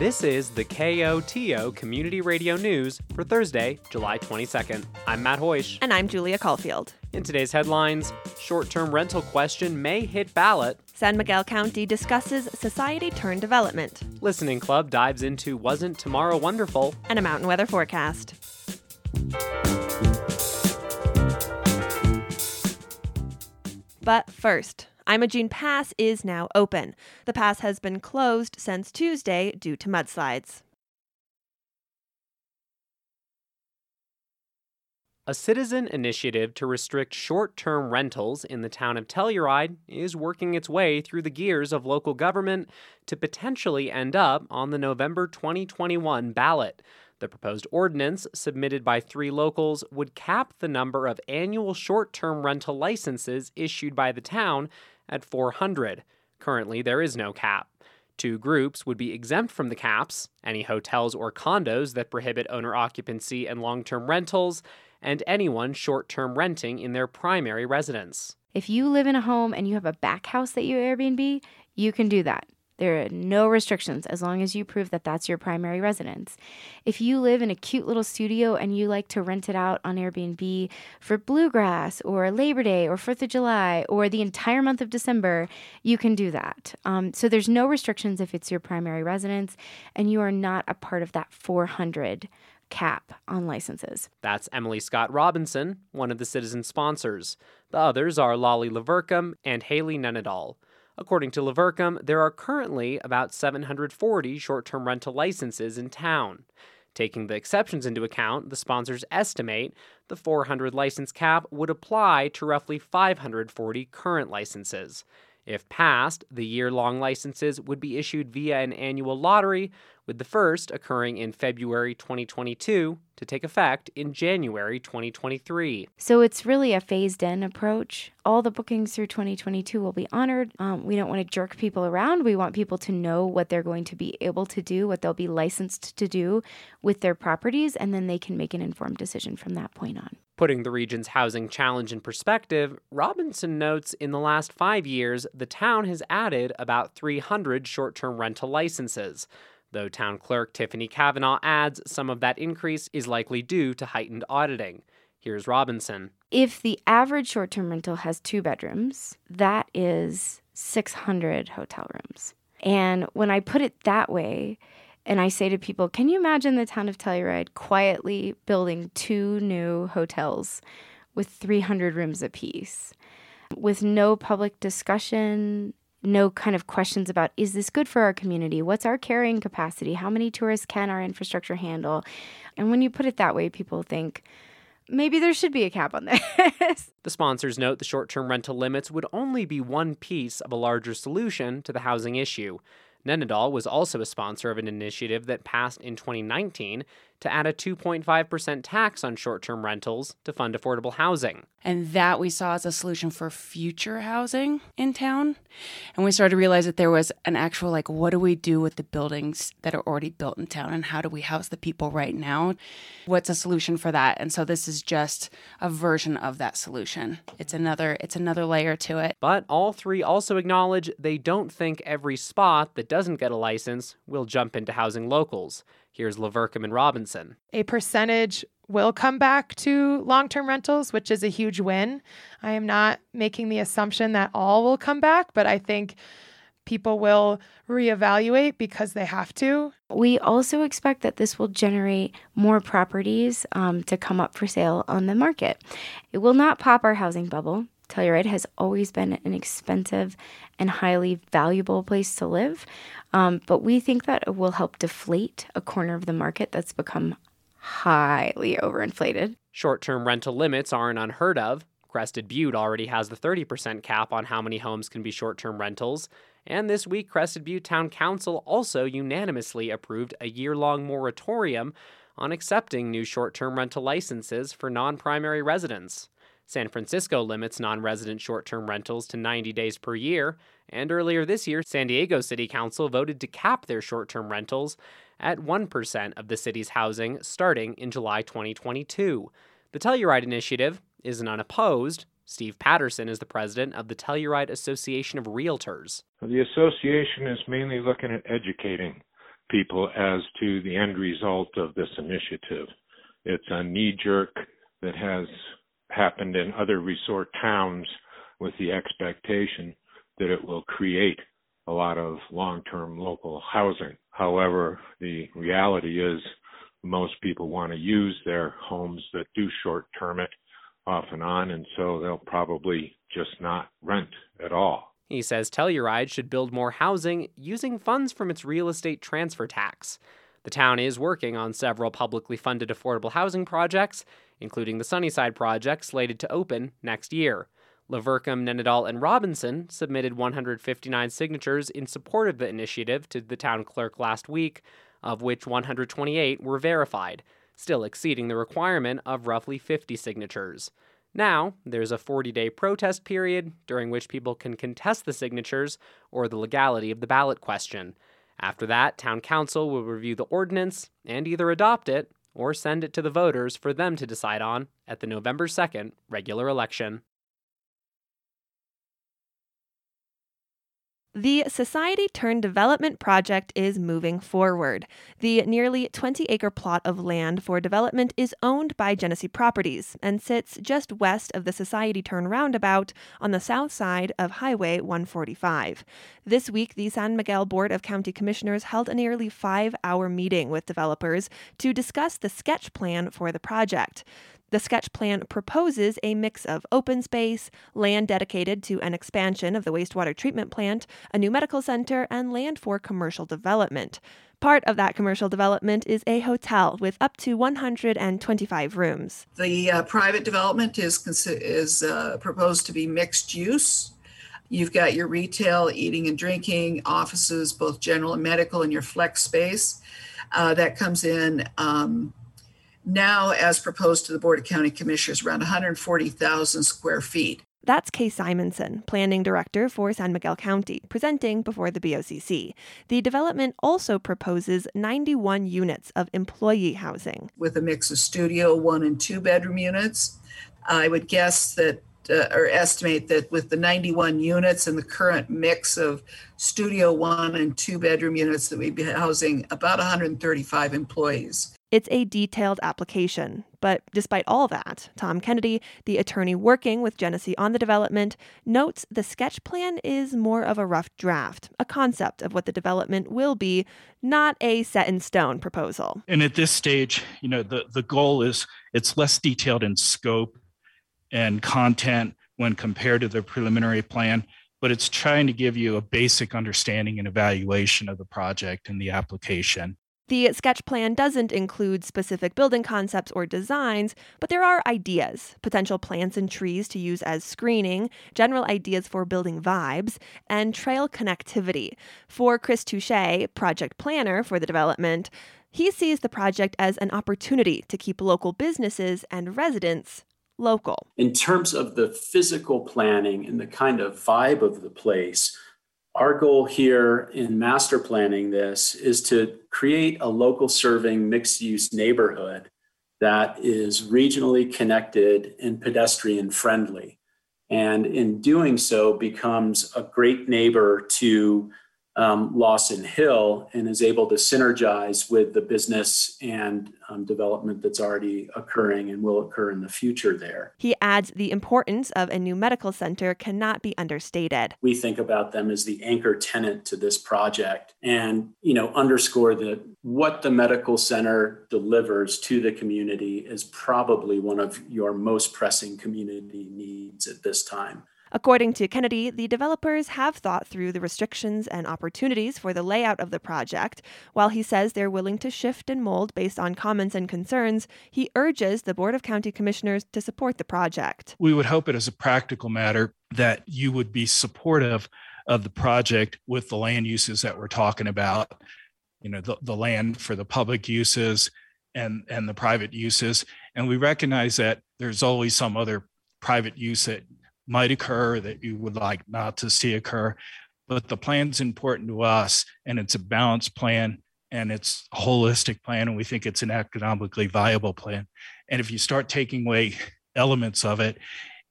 This is the KOTO Community Radio News for Thursday, July 22nd. I'm Matt Hoish. And I'm Julia Caulfield. In today's headlines, short term rental question may hit ballot. San Miguel County discusses society turn development. Listening Club dives into Wasn't Tomorrow Wonderful? And a mountain weather forecast. But first, Imogene Pass is now open. The pass has been closed since Tuesday due to mudslides. A citizen initiative to restrict short term rentals in the town of Telluride is working its way through the gears of local government to potentially end up on the November 2021 ballot. The proposed ordinance, submitted by three locals, would cap the number of annual short term rental licenses issued by the town at 400. Currently, there is no cap. Two groups would be exempt from the caps any hotels or condos that prohibit owner occupancy and long term rentals, and anyone short term renting in their primary residence. If you live in a home and you have a back house that you Airbnb, you can do that. There are no restrictions as long as you prove that that's your primary residence. If you live in a cute little studio and you like to rent it out on Airbnb for Bluegrass or Labor Day or 4th of July or the entire month of December, you can do that. Um, so there's no restrictions if it's your primary residence and you are not a part of that 400 cap on licenses. That's Emily Scott Robinson, one of the citizen sponsors. The others are Lolly Lavercum and Haley Nenadal. According to Lavercum, there are currently about 740 short term rental licenses in town. Taking the exceptions into account, the sponsors estimate the 400 license cap would apply to roughly 540 current licenses. If passed, the year long licenses would be issued via an annual lottery, with the first occurring in February 2022 to take effect in January 2023. So it's really a phased in approach. All the bookings through 2022 will be honored. Um, we don't want to jerk people around. We want people to know what they're going to be able to do, what they'll be licensed to do with their properties, and then they can make an informed decision from that point on. Putting the region's housing challenge in perspective, Robinson notes in the last five years, the town has added about 300 short term rental licenses though town clerk Tiffany Kavanaugh adds some of that increase is likely due to heightened auditing. Here's Robinson. If the average short term rental has two bedrooms, that is 600 hotel rooms. And when I put it that way, and I say to people, can you imagine the town of Telluride quietly building two new hotels with 300 rooms apiece? With no public discussion, no kind of questions about is this good for our community? What's our carrying capacity? How many tourists can our infrastructure handle? And when you put it that way, people think, maybe there should be a cap on this. The sponsors note the short term rental limits would only be one piece of a larger solution to the housing issue. Nenadal was also a sponsor of an initiative that passed in 2019 to add a 2.5% tax on short term rentals to fund affordable housing. And that we saw as a solution for future housing in town. And we started to realize that there was an actual, like, what do we do with the buildings that are already built in town and how do we house the people right now? What's a solution for that? And so this is just a version of that solution. It's another it's another layer to it. But all three also acknowledge they don't think every spot that doesn't get a license will jump into housing locals. Here's Lavercum and Robinson. A percentage will come back to long term rentals, which is a huge win. I am not making the assumption that all will come back, but I think people will reevaluate because they have to. We also expect that this will generate more properties um, to come up for sale on the market. It will not pop our housing bubble. Telluride has always been an expensive and highly valuable place to live. Um, but we think that it will help deflate a corner of the market that's become highly overinflated. Short term rental limits aren't unheard of. Crested Butte already has the 30% cap on how many homes can be short term rentals. And this week, Crested Butte Town Council also unanimously approved a year long moratorium on accepting new short term rental licenses for non primary residents. San Francisco limits non resident short term rentals to 90 days per year, and earlier this year, San Diego City Council voted to cap their short term rentals at 1% of the city's housing starting in July 2022. The Telluride Initiative isn't unopposed. Steve Patterson is the president of the Telluride Association of Realtors. The association is mainly looking at educating people as to the end result of this initiative. It's a knee jerk that has happened in other resort towns with the expectation that it will create a lot of long term local housing. However, the reality is most people want to use their homes that do short term it off and on, and so they'll probably just not rent at all. He says Telluride should build more housing using funds from its real estate transfer tax. The town is working on several publicly funded affordable housing projects, including the Sunnyside project slated to open next year. Lavercombe, Nenadal, and Robinson submitted 159 signatures in support of the initiative to the town clerk last week, of which 128 were verified, still exceeding the requirement of roughly 50 signatures. Now, there's a 40 day protest period during which people can contest the signatures or the legality of the ballot question. After that, Town Council will review the ordinance and either adopt it or send it to the voters for them to decide on at the November 2nd regular election. The Society Turn Development Project is moving forward. The nearly 20 acre plot of land for development is owned by Genesee Properties and sits just west of the Society Turn roundabout on the south side of Highway 145. This week, the San Miguel Board of County Commissioners held a nearly five hour meeting with developers to discuss the sketch plan for the project. The sketch plan proposes a mix of open space, land dedicated to an expansion of the wastewater treatment plant, a new medical center, and land for commercial development. Part of that commercial development is a hotel with up to 125 rooms. The uh, private development is is uh, proposed to be mixed use. You've got your retail, eating and drinking, offices, both general and medical, and your flex space. Uh, that comes in um, now, as proposed to the Board of County Commissioners, around 140,000 square feet. That's Kay Simonson, Planning Director for San Miguel County, presenting before the BOCC. The development also proposes 91 units of employee housing. With a mix of studio, one and two bedroom units. I would guess that, uh, or estimate that with the 91 units and the current mix of studio, one and two bedroom units, that we'd be housing about 135 employees. It's a detailed application. But despite all that, Tom Kennedy, the attorney working with Genesee on the development, notes the sketch plan is more of a rough draft, a concept of what the development will be, not a set in stone proposal. And at this stage, you know, the, the goal is it's less detailed in scope and content when compared to the preliminary plan, but it's trying to give you a basic understanding and evaluation of the project and the application. The sketch plan doesn't include specific building concepts or designs, but there are ideas potential plants and trees to use as screening, general ideas for building vibes, and trail connectivity. For Chris Touche, project planner for the development, he sees the project as an opportunity to keep local businesses and residents local. In terms of the physical planning and the kind of vibe of the place, our goal here in master planning this is to create a local serving mixed use neighborhood that is regionally connected and pedestrian friendly. And in doing so, becomes a great neighbor to um, Lawson Hill and is able to synergize with the business and um, development that's already occurring and will occur in the future there. He adds the importance of a new medical center cannot be understated. We think about them as the anchor tenant to this project and, you know, underscore that what the medical center delivers to the community is probably one of your most pressing community needs at this time. According to Kennedy, the developers have thought through the restrictions and opportunities for the layout of the project. While he says they're willing to shift and mold based on comments and concerns, he urges the Board of County Commissioners to support the project. We would hope it as a practical matter that you would be supportive of the project with the land uses that we're talking about, you know, the, the land for the public uses and, and the private uses. And we recognize that there's always some other private use that might occur that you would like not to see occur. But the plan's important to us, and it's a balanced plan and it's a holistic plan, and we think it's an economically viable plan. And if you start taking away elements of it,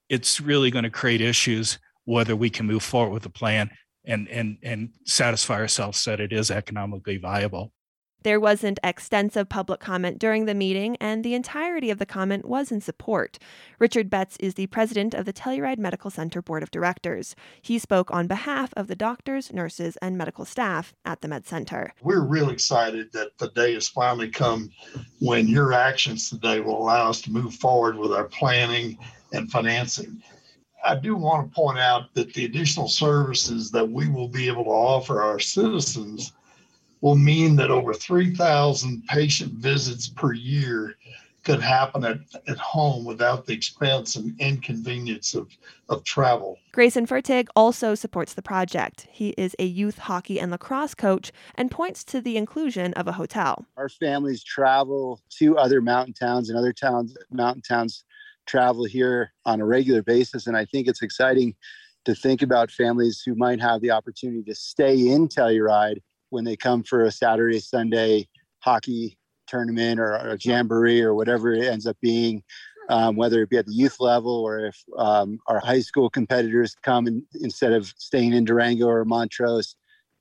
it's really going to create issues whether we can move forward with the plan and and and satisfy ourselves that it is economically viable. There wasn't extensive public comment during the meeting, and the entirety of the comment was in support. Richard Betts is the president of the Telluride Medical Center Board of Directors. He spoke on behalf of the doctors, nurses, and medical staff at the Med Center. We're really excited that the day has finally come when your actions today will allow us to move forward with our planning and financing. I do want to point out that the additional services that we will be able to offer our citizens will mean that over 3,000 patient visits per year could happen at, at home without the expense and inconvenience of, of travel. Grayson Fertig also supports the project. He is a youth hockey and lacrosse coach and points to the inclusion of a hotel. Our families travel to other mountain towns and other towns, mountain towns travel here on a regular basis. And I think it's exciting to think about families who might have the opportunity to stay in Telluride when they come for a Saturday, Sunday hockey tournament or, a jamboree or whatever it ends up being, um, whether it be at the youth level or if um, our high school competitors come and instead of staying in Durango or Montrose,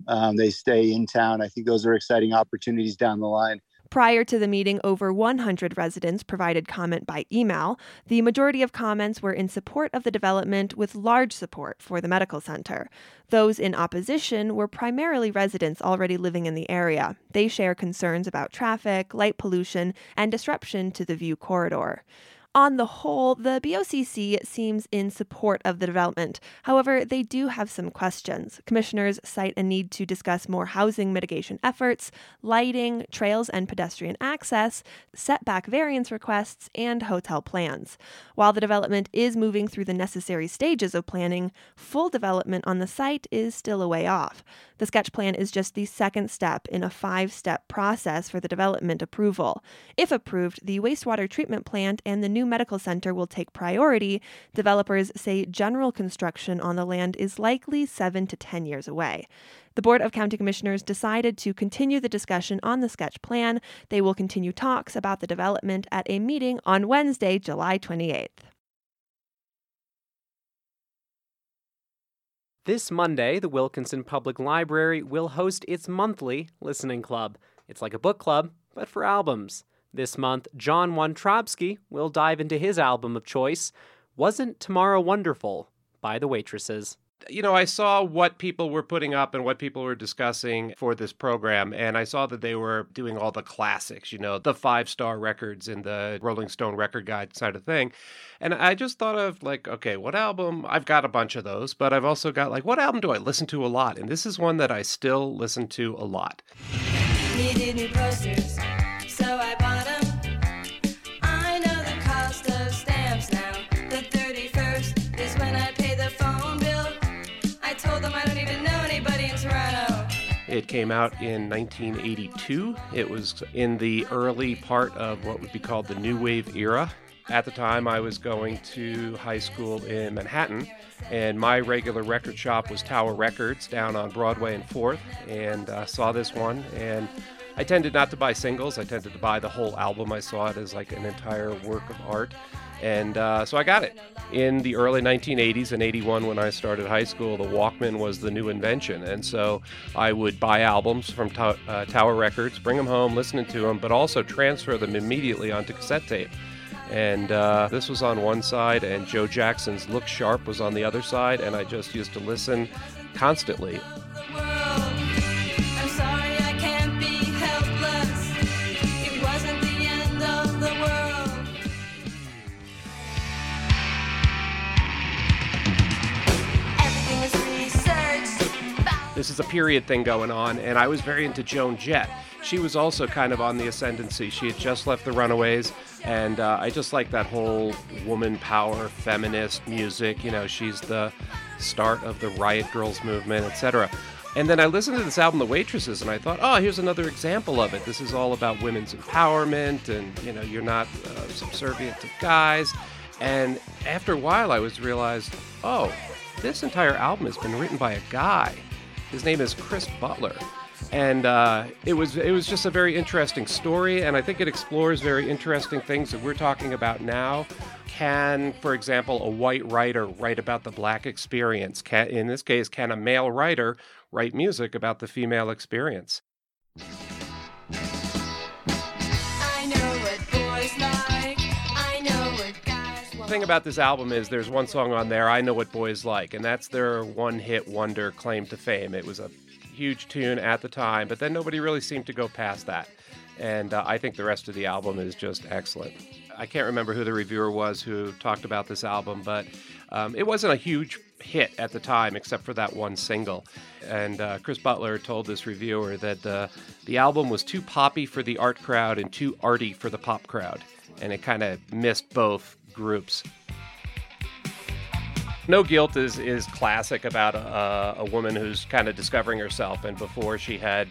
um, they stay in town. I think those are exciting opportunities down the line. Prior to the meeting, over 100 residents provided comment by email. The majority of comments were in support of the development, with large support for the medical center. Those in opposition were primarily residents already living in the area. They share concerns about traffic, light pollution, and disruption to the view corridor. On the whole, the BOCC seems in support of the development. However, they do have some questions. Commissioners cite a need to discuss more housing mitigation efforts, lighting, trails and pedestrian access, setback variance requests, and hotel plans. While the development is moving through the necessary stages of planning, full development on the site is still a way off. The sketch plan is just the second step in a five step process for the development approval. If approved, the wastewater treatment plant and the new medical center will take priority, developers say general construction on the land is likely 7 to 10 years away. The Board of County Commissioners decided to continue the discussion on the sketch plan. They will continue talks about the development at a meeting on Wednesday, July 28th. This Monday, the Wilkinson Public Library will host its monthly listening club. It's like a book club, but for albums. This month, John Wontrobski will dive into his album of choice, Wasn't Tomorrow Wonderful, by the Waitresses. You know, I saw what people were putting up and what people were discussing for this program, and I saw that they were doing all the classics, you know, the five star records in the Rolling Stone record guide side of thing. And I just thought of like, okay, what album? I've got a bunch of those, but I've also got like, what album do I listen to a lot? And this is one that I still listen to a lot. It came out in 1982. It was in the early part of what would be called the New Wave era. At the time, I was going to high school in Manhattan, and my regular record shop was Tower Records down on Broadway and 4th, and uh, saw this one. And I tended not to buy singles, I tended to buy the whole album. I saw it as like an entire work of art. And uh, so I got it. In the early 1980s and 81, when I started high school, the Walkman was the new invention. And so I would buy albums from to- uh, Tower Records, bring them home, listening to them, but also transfer them immediately onto cassette tape. And uh, this was on one side, and Joe Jackson's Look Sharp was on the other side, and I just used to listen constantly. A period thing going on, and I was very into Joan Jett. She was also kind of on the ascendancy. She had just left the Runaways, and uh, I just like that whole woman power, feminist music. You know, she's the start of the Riot Girls movement, etc. And then I listened to this album, The Waitresses, and I thought, oh, here's another example of it. This is all about women's empowerment, and you know, you're not uh, subservient to guys. And after a while, I was realized, oh, this entire album has been written by a guy. His name is Chris Butler, and uh, it was it was just a very interesting story, and I think it explores very interesting things that we're talking about now. Can, for example, a white writer write about the black experience? Can, in this case, can a male writer write music about the female experience? Thing about this album is there's one song on there, I Know What Boys Like, and that's their one hit wonder claim to fame. It was a huge tune at the time, but then nobody really seemed to go past that. And uh, I think the rest of the album is just excellent. I can't remember who the reviewer was who talked about this album, but um, it wasn't a huge hit at the time, except for that one single. And uh, Chris Butler told this reviewer that uh, the album was too poppy for the art crowd and too arty for the pop crowd. And it kind of missed both groups. No Guilt is, is classic about a, a woman who's kind of discovering herself. And before she had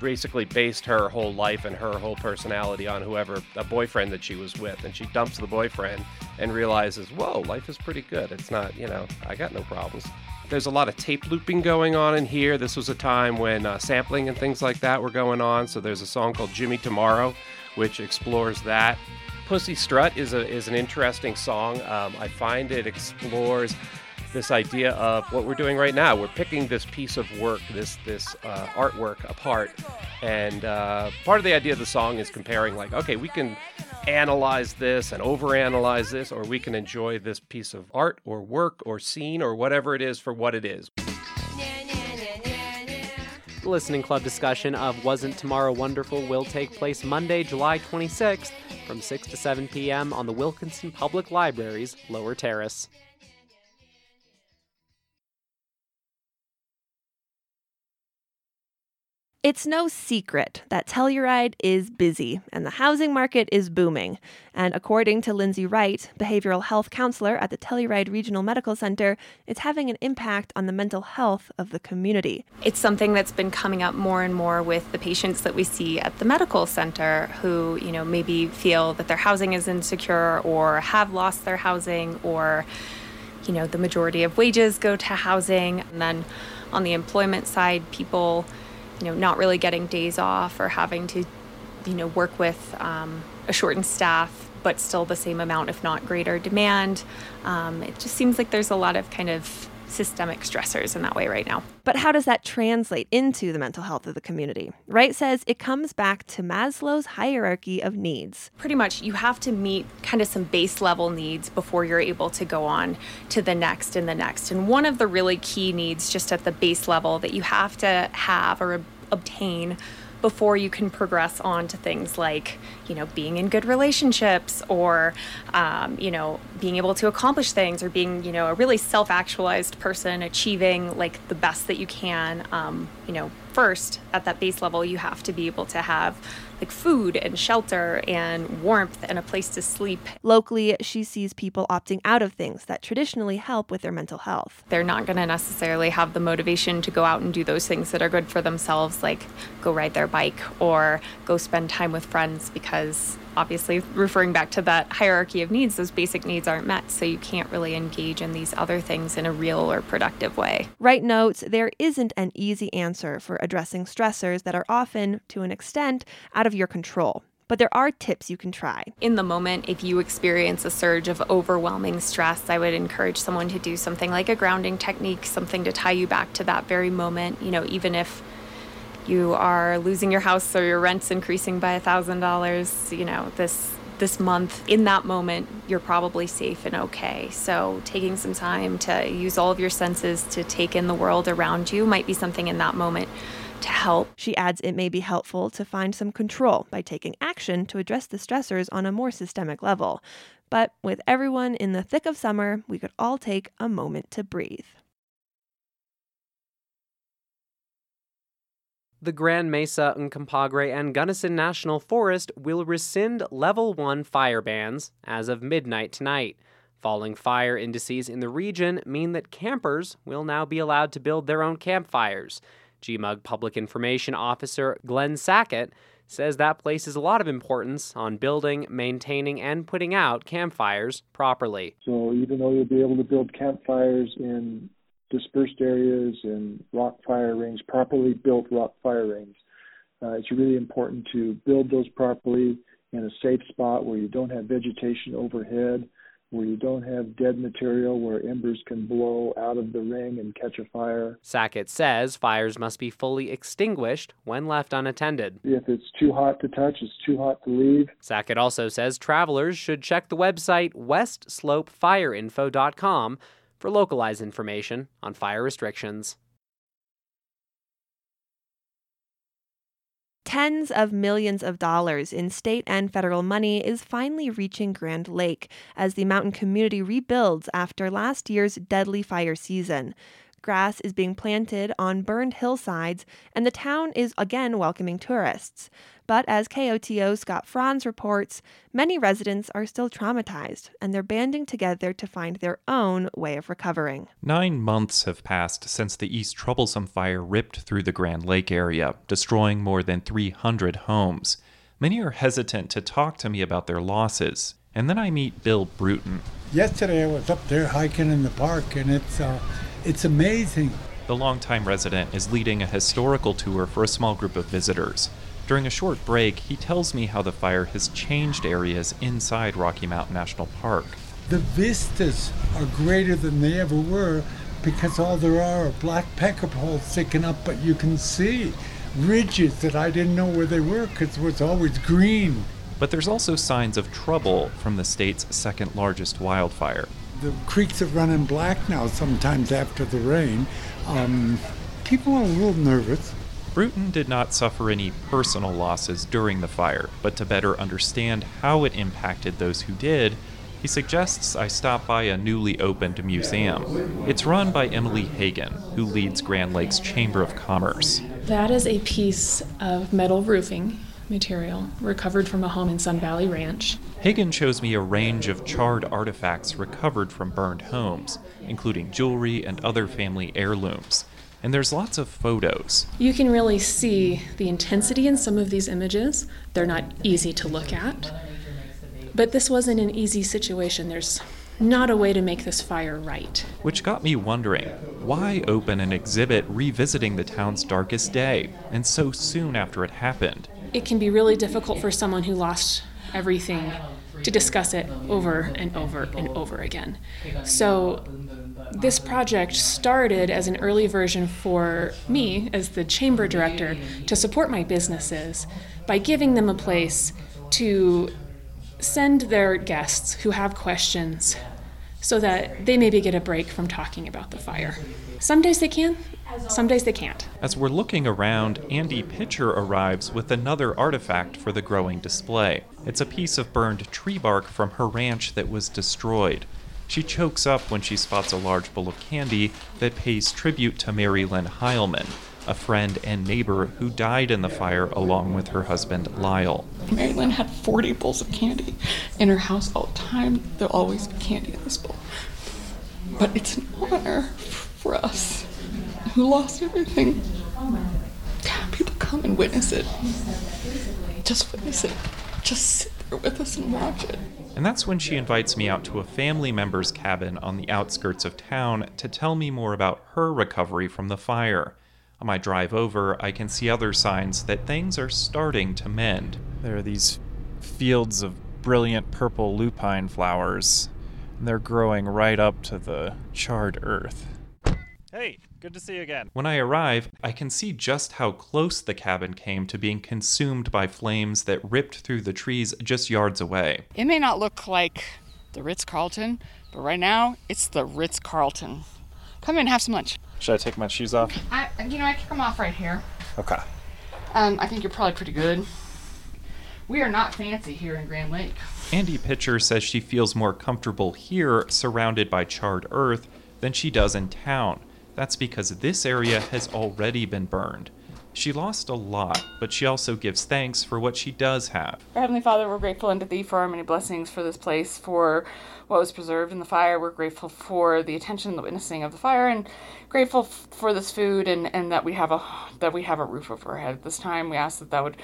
basically based her whole life and her whole personality on whoever a boyfriend that she was with and she dumps the boyfriend and realizes whoa life is pretty good it's not you know i got no problems there's a lot of tape looping going on in here this was a time when uh, sampling and things like that were going on so there's a song called jimmy tomorrow which explores that pussy strut is, a, is an interesting song um, i find it explores this idea of what we're doing right now. We're picking this piece of work, this this uh, artwork apart, and uh, part of the idea of the song is comparing, like, okay, we can analyze this and overanalyze this, or we can enjoy this piece of art or work or scene or whatever it is for what it is. Listening club discussion of Wasn't Tomorrow Wonderful will take place Monday, July 26th from 6 to 7 p.m. on the Wilkinson Public Library's Lower Terrace. It's no secret that Telluride is busy and the housing market is booming. And according to Lindsay Wright, behavioral health counselor at the Telluride Regional Medical Center, it's having an impact on the mental health of the community. It's something that's been coming up more and more with the patients that we see at the medical center who, you know, maybe feel that their housing is insecure or have lost their housing or you know, the majority of wages go to housing. And then on the employment side, people you know, not really getting days off or having to, you know, work with um, a shortened staff, but still the same amount, if not greater demand. Um, it just seems like there's a lot of kind of systemic stressors in that way right now. But how does that translate into the mental health of the community? Wright says it comes back to Maslow's hierarchy of needs. Pretty much, you have to meet kind of some base level needs before you're able to go on to the next and the next. And one of the really key needs, just at the base level, that you have to have or obtain before you can progress on to things like, you know, being in good relationships or, um, you know, being able to accomplish things or being, you know, a really self actualized person, achieving like the best that you can. Um, you know, first at that base level, you have to be able to have like food and shelter and warmth and a place to sleep. Locally, she sees people opting out of things that traditionally help with their mental health. They're not going to necessarily have the motivation to go out and do those things that are good for themselves, like go ride their bike or go spend time with friends, because obviously, referring back to that hierarchy of needs, those basic needs aren't met. So you can't really engage in these other things in a real or productive way. Wright notes there isn't an easy answer for addressing stressors that are often, to an extent, out of your control but there are tips you can try. In the moment, if you experience a surge of overwhelming stress, I would encourage someone to do something like a grounding technique, something to tie you back to that very moment. You know, even if you are losing your house or your rent's increasing by a thousand dollars, you know, this this month in that moment you're probably safe and okay so taking some time to use all of your senses to take in the world around you might be something in that moment to help. She adds it may be helpful to find some control by taking action to address the stressors on a more systemic level. But with everyone in the thick of summer, we could all take a moment to breathe. The Grand Mesa, Uncompahgre, and Gunnison National Forest will rescind Level 1 fire bans as of midnight tonight. Falling fire indices in the region mean that campers will now be allowed to build their own campfires. GMUG Public Information Officer Glenn Sackett says that places a lot of importance on building, maintaining, and putting out campfires properly. So even though you'll be able to build campfires in dispersed areas and rock fire rings, properly built rock fire rings. Uh, it's really important to build those properly in a safe spot where you don't have vegetation overhead where you don't have dead material where embers can blow out of the ring and catch a fire. Sackett says fires must be fully extinguished when left unattended. If it's too hot to touch, it's too hot to leave. Sackett also says travelers should check the website westslopeFireinfo.com for localized information on fire restrictions. Tens of millions of dollars in state and federal money is finally reaching Grand Lake as the mountain community rebuilds after last year's deadly fire season. Grass is being planted on burned hillsides, and the town is again welcoming tourists. But as KOTO Scott Franz reports, many residents are still traumatized, and they're banding together to find their own way of recovering. Nine months have passed since the East Troublesome fire ripped through the Grand Lake area, destroying more than 300 homes. Many are hesitant to talk to me about their losses, and then I meet Bill Bruton. Yesterday I was up there hiking in the park, and it's uh, it's amazing. The longtime resident is leading a historical tour for a small group of visitors. During a short break, he tells me how the fire has changed areas inside Rocky Mountain National Park. The vistas are greater than they ever were because all there are are black pecker poles sticking up, but you can see ridges that I didn't know where they were because it was always green. But there's also signs of trouble from the state's second largest wildfire. The creeks are running black now sometimes after the rain. Um, people are a little nervous. Bruton did not suffer any personal losses during the fire, but to better understand how it impacted those who did, he suggests I stop by a newly opened museum. It's run by Emily Hagan, who leads Grand Lakes Chamber of Commerce. That is a piece of metal roofing material recovered from a home in Sun Valley Ranch. Hagan shows me a range of charred artifacts recovered from burned homes, including jewelry and other family heirlooms and there's lots of photos. You can really see the intensity in some of these images. They're not easy to look at. But this wasn't an easy situation. There's not a way to make this fire right. Which got me wondering why open an exhibit revisiting the town's darkest day and so soon after it happened? It can be really difficult for someone who lost everything to discuss it over and over and over again. So this project started as an early version for me, as the chamber director, to support my businesses by giving them a place to send their guests who have questions so that they maybe get a break from talking about the fire. Some days they can, some days they can't. As we're looking around, Andy Pitcher arrives with another artifact for the growing display. It's a piece of burned tree bark from her ranch that was destroyed. She chokes up when she spots a large bowl of candy that pays tribute to Marilyn Hileman, a friend and neighbor who died in the fire along with her husband Lyle. Marilyn had 40 bowls of candy in her house all the time. There'll always be candy in this bowl. But it's an honor for us who lost everything. People come and witness it. Just witness it. Just sit there with us and watch it. And that's when she invites me out to a family member's cabin on the outskirts of town to tell me more about her recovery from the fire. On my drive over, I can see other signs that things are starting to mend. There are these fields of brilliant purple lupine flowers, they're growing right up to the charred earth. Hey, good to see you again. When I arrive, I can see just how close the cabin came to being consumed by flames that ripped through the trees just yards away. It may not look like the Ritz Carlton, but right now it's the Ritz Carlton. Come in, have some lunch. Should I take my shoes off? I, you know, I can come off right here. Okay. Um, I think you're probably pretty good. We are not fancy here in Grand Lake. Andy Pitcher says she feels more comfortable here, surrounded by charred earth, than she does in town. That's because this area has already been burned. She lost a lot, but she also gives thanks for what she does have. Our Heavenly Father, we're grateful unto Thee for our many blessings for this place, for what was preserved in the fire. We're grateful for the attention, the witnessing of the fire, and grateful f- for this food and, and that we have a that we have a roof over our head at this time. We ask that that would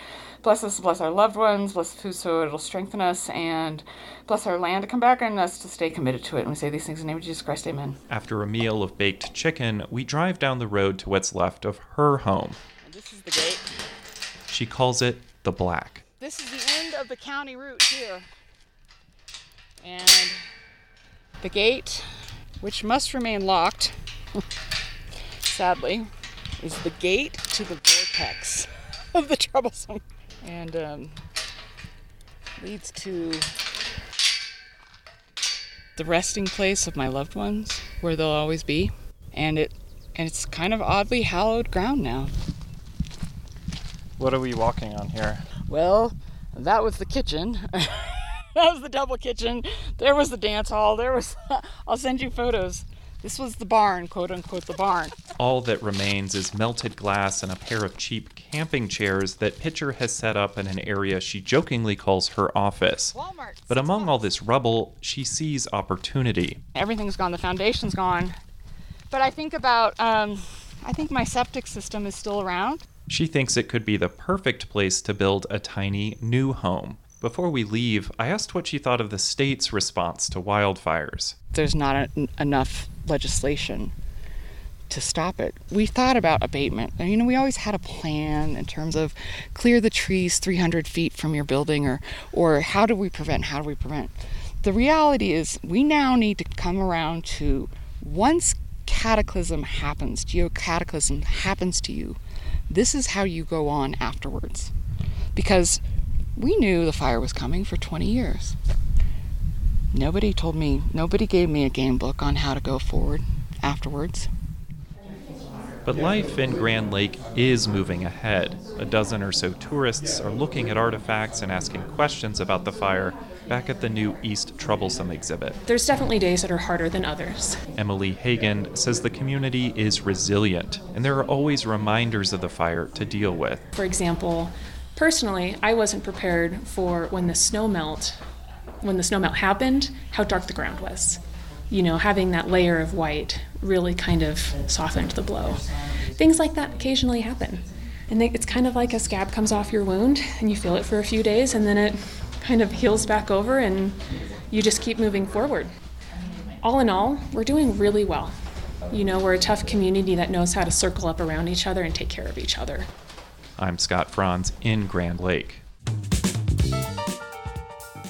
bless us, bless our loved ones, bless the food so it'll strengthen us, and bless our land to come back and us to stay committed to it. And we say these things in the name of Jesus Christ, Amen. After a meal of baked chicken, we drive down the road to what's left of her home. The gate. She calls it the Black. This is the end of the county route here. And The gate, which must remain locked, sadly, is the gate to the vortex of the troublesome and um, leads to the resting place of my loved ones where they'll always be and it and it's kind of oddly hallowed ground now What are we walking on here? well that was the kitchen that was the double kitchen there was the dance hall there was i'll send you photos this was the barn quote unquote the barn All that remains is melted glass and a pair of cheap camping chairs that Pitcher has set up in an area she jokingly calls her office. Walmart. But among all this rubble, she sees opportunity. everything's gone the foundation's gone but i think about um, i think my septic system is still around She thinks it could be the perfect place to build a tiny new home. Before we leave, I asked what she thought of the state's response to wildfires. there's not enough legislation to stop it. We thought about abatement. And, you know, we always had a plan in terms of clear the trees 300 feet from your building, or or how do we prevent? How do we prevent? The reality is, we now need to come around to once cataclysm happens, geocataclysm happens to you. This is how you go on afterwards, because we knew the fire was coming for 20 years. Nobody told me, nobody gave me a game book on how to go forward afterwards. But life in Grand Lake is moving ahead. A dozen or so tourists are looking at artifacts and asking questions about the fire back at the new East Troublesome exhibit. There's definitely days that are harder than others. Emily Hagen says the community is resilient, and there are always reminders of the fire to deal with. For example, personally, I wasn't prepared for when the snow melt, when the snow melt happened, how dark the ground was. You know, having that layer of white really kind of softened the blow. Things like that occasionally happen. And they, it's kind of like a scab comes off your wound and you feel it for a few days and then it kind of heals back over and you just keep moving forward. All in all, we're doing really well. You know, we're a tough community that knows how to circle up around each other and take care of each other. I'm Scott Franz in Grand Lake.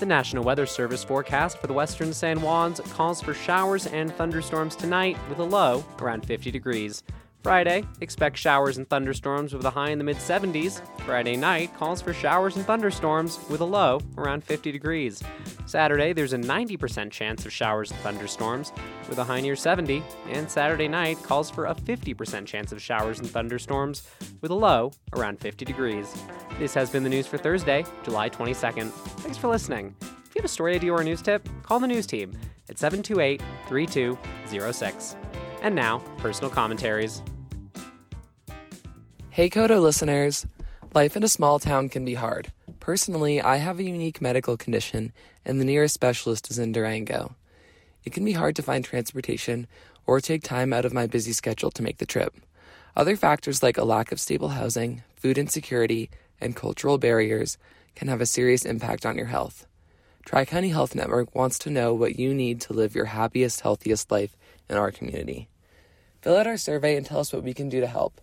The National Weather Service forecast for the western San Juans calls for showers and thunderstorms tonight with a low around 50 degrees. Friday, expect showers and thunderstorms with a high in the mid 70s. Friday night calls for showers and thunderstorms with a low around 50 degrees. Saturday, there's a 90% chance of showers and thunderstorms with a high near 70. And Saturday night calls for a 50% chance of showers and thunderstorms with a low around 50 degrees. This has been the news for Thursday, July 22nd. Thanks for listening. If you have a story idea or a news tip, call the news team at 728 3206. And now, personal commentaries. Hey KOTO listeners! Life in a small town can be hard. Personally, I have a unique medical condition, and the nearest specialist is in Durango. It can be hard to find transportation or take time out of my busy schedule to make the trip. Other factors like a lack of stable housing, food insecurity, and cultural barriers can have a serious impact on your health. Tri County Health Network wants to know what you need to live your happiest, healthiest life in our community. Fill out our survey and tell us what we can do to help.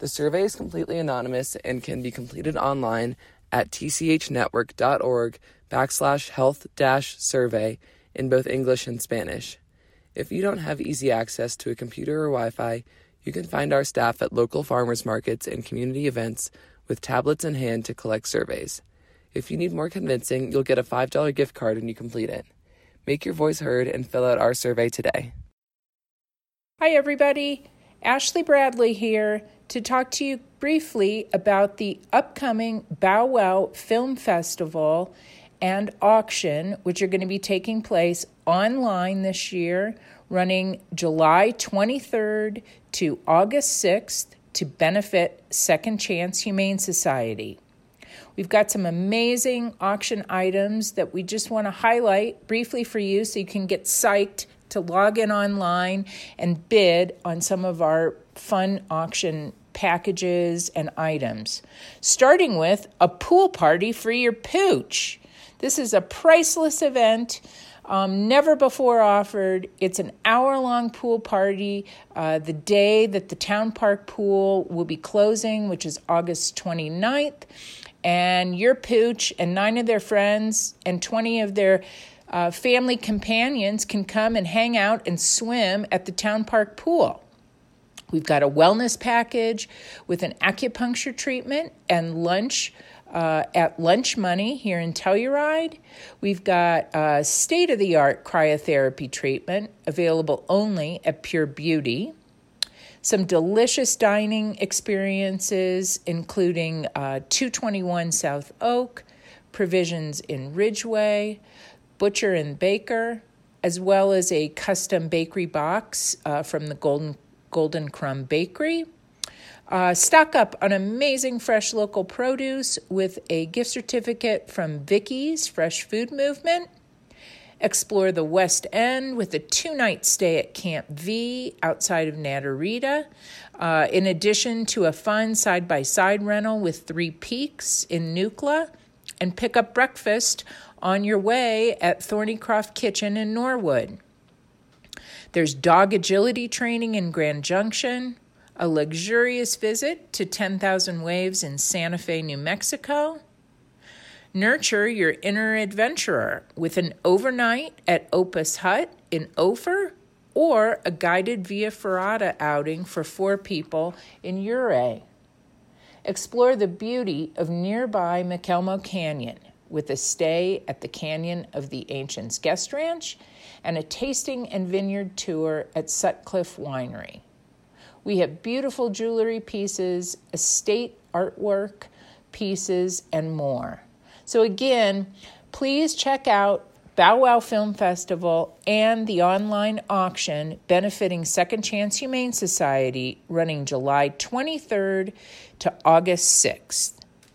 The survey is completely anonymous and can be completed online at tchnetwork.org backslash health dash survey in both English and Spanish. If you don't have easy access to a computer or Wi Fi, you can find our staff at local farmers markets and community events with tablets in hand to collect surveys. If you need more convincing, you'll get a $5 gift card when you complete it. Make your voice heard and fill out our survey today. Hi, everybody. Ashley Bradley here to talk to you briefly about the upcoming Bow Wow Film Festival and auction, which are going to be taking place online this year, running July 23rd to August 6th to benefit Second Chance Humane Society. We've got some amazing auction items that we just want to highlight briefly for you so you can get psyched to log in online and bid on some of our fun auction packages and items. Starting with a pool party for your pooch. This is a priceless event. Um, never before offered. It's an hour long pool party uh, the day that the town park pool will be closing, which is August 29th. And your pooch and nine of their friends and 20 of their Uh, family companions can come and hang out and swim at the town park pool. We've got a wellness package with an acupuncture treatment and lunch uh, at Lunch Money here in Telluride. We've got a state of the art cryotherapy treatment available only at Pure Beauty. Some delicious dining experiences, including uh, 221 South Oak, Provisions in Ridgway, Butcher and Baker, as well as a custom bakery box uh, from the Golden, Golden Crumb Bakery. Uh, stock up on amazing fresh local produce with a gift certificate from Vicky's Fresh Food Movement. Explore the West End with a two night stay at Camp V outside of Naturita, uh, in addition to a fun side by side rental with Three Peaks in Nucla, and pick up breakfast on your way at Thornycroft Kitchen in Norwood. There's dog agility training in Grand Junction, a luxurious visit to 10,000 Waves in Santa Fe, New Mexico. Nurture your inner adventurer with an overnight at Opus Hut in Ophir or a guided Via Ferrata outing for four people in Ouray. Explore the beauty of nearby McElmo Canyon with a stay at the Canyon of the Ancients Guest Ranch and a tasting and vineyard tour at Sutcliffe Winery. We have beautiful jewelry pieces, estate artwork pieces, and more. So, again, please check out Bow Wow Film Festival and the online auction benefiting Second Chance Humane Society running July 23rd to August 6th.